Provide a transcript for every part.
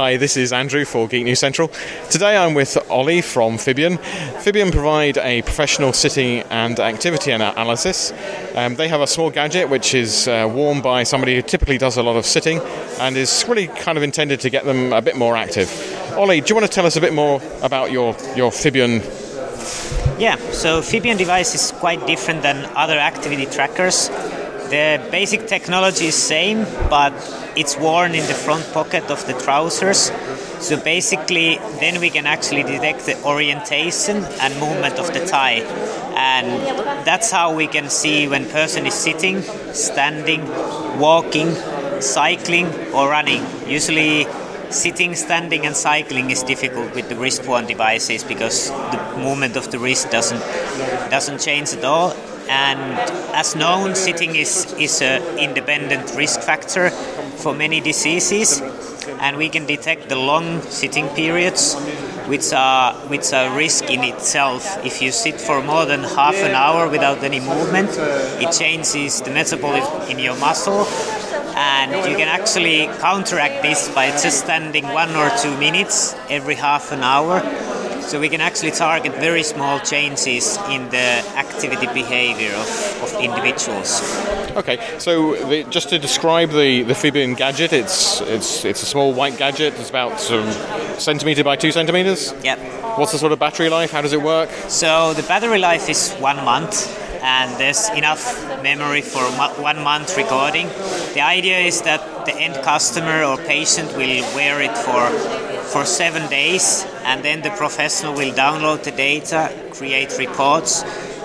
Hi, this is Andrew for Geek News Central. Today I'm with Ollie from Fibion. Fibion provide a professional sitting and activity analysis. Um, they have a small gadget which is uh, worn by somebody who typically does a lot of sitting and is really kind of intended to get them a bit more active. Ollie, do you want to tell us a bit more about your, your Fibion yeah, so Fibion device is quite different than other activity trackers. The basic technology is same, but it's worn in the front pocket of the trousers. So basically, then we can actually detect the orientation and movement of the thigh, and that's how we can see when person is sitting, standing, walking, cycling, or running. Usually, sitting, standing, and cycling is difficult with the wrist-worn devices because the movement of the wrist doesn't doesn't change at all. And as known, sitting is is an independent risk factor for many diseases, and we can detect the long sitting periods, which are which are risk in itself. If you sit for more than half an hour without any movement, it changes the metabolism in your muscle and you can actually counteract this by just standing one or two minutes every half an hour. So we can actually target very small changes in the activity behavior of, of individuals. Okay, so the, just to describe the, the Fibion gadget, it's, it's, it's a small white gadget, it's about of centimetre by two centimetres? Yep. What's the sort of battery life? How does it work? So the battery life is one month and there's enough memory for one month recording. The idea is that the end customer or patient will wear it for for seven days, and then the professional will download the data, create reports,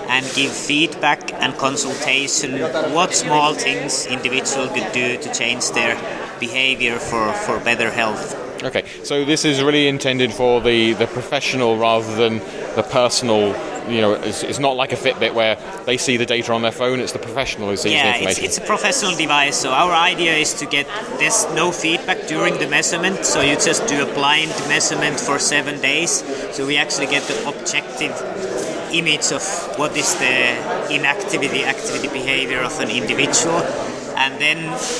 and give feedback and consultation. What small things individual could do to change their behavior for, for better health. Okay, so this is really intended for the, the professional rather than the personal you know, it's, it's, not like a Fitbit where they see the data on their phone. It's the professional who sees yeah, the information. It's, it's a professional device. So our idea is to get there's no feedback during the measurement. So you just do a blind measurement for seven days. So we actually get the objective image of what is the inactivity, activity behavior of an individual, and then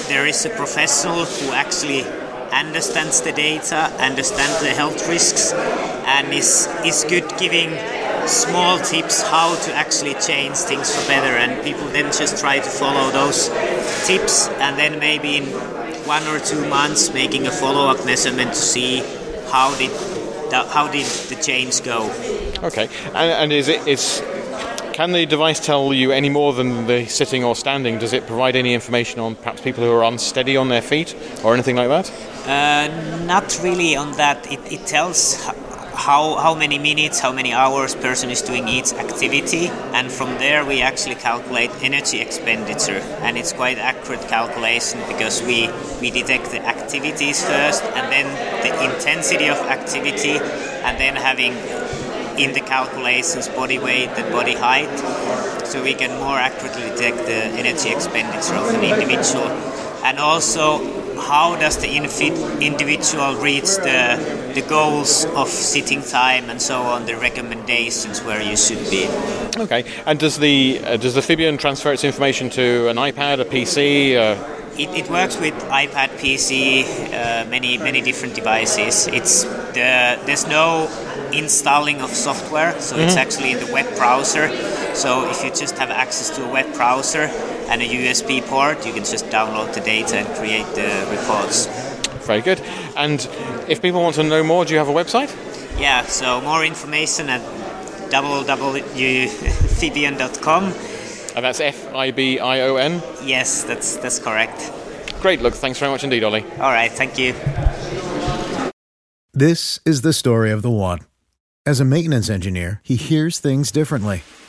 there is a professional who actually understands the data, understands the health risks, and is is good giving small tips how to actually change things for better and people then just try to follow those tips and then maybe in one or two months making a follow-up measurement to see how did the, how did the change go okay and, and is it is can the device tell you any more than the sitting or standing? Does it provide any information on perhaps people who are unsteady on their feet or anything like that? Uh, not really on that. It, it tells how, how many minutes, how many hours person is doing each activity, and from there we actually calculate energy expenditure, and it's quite accurate calculation because we we detect the activities first, and then the intensity of activity, and then having in the calculations body weight and body height, so we can more accurately detect the energy expenditure of an individual, and also how does the individual reach the, the goals of sitting time and so on, the recommendations where you should be. Okay, and does the uh, does the Fibion transfer its information to an iPad, a PC? Uh... It, it, works with iPad, PC, uh, many many different devices. It's the there's no installing of software, so mm-hmm. it's actually in the web browser. So if you just have access to a web browser, and a USB port, you can just download the data and create the reports. Very good. And if people want to know more, do you have a website? Yeah, so more information at www.fibion.com. And that's F I B I O N? Yes, that's, that's correct. Great, look, thanks very much indeed, Ollie. All right, thank you. This is the story of the one. As a maintenance engineer, he hears things differently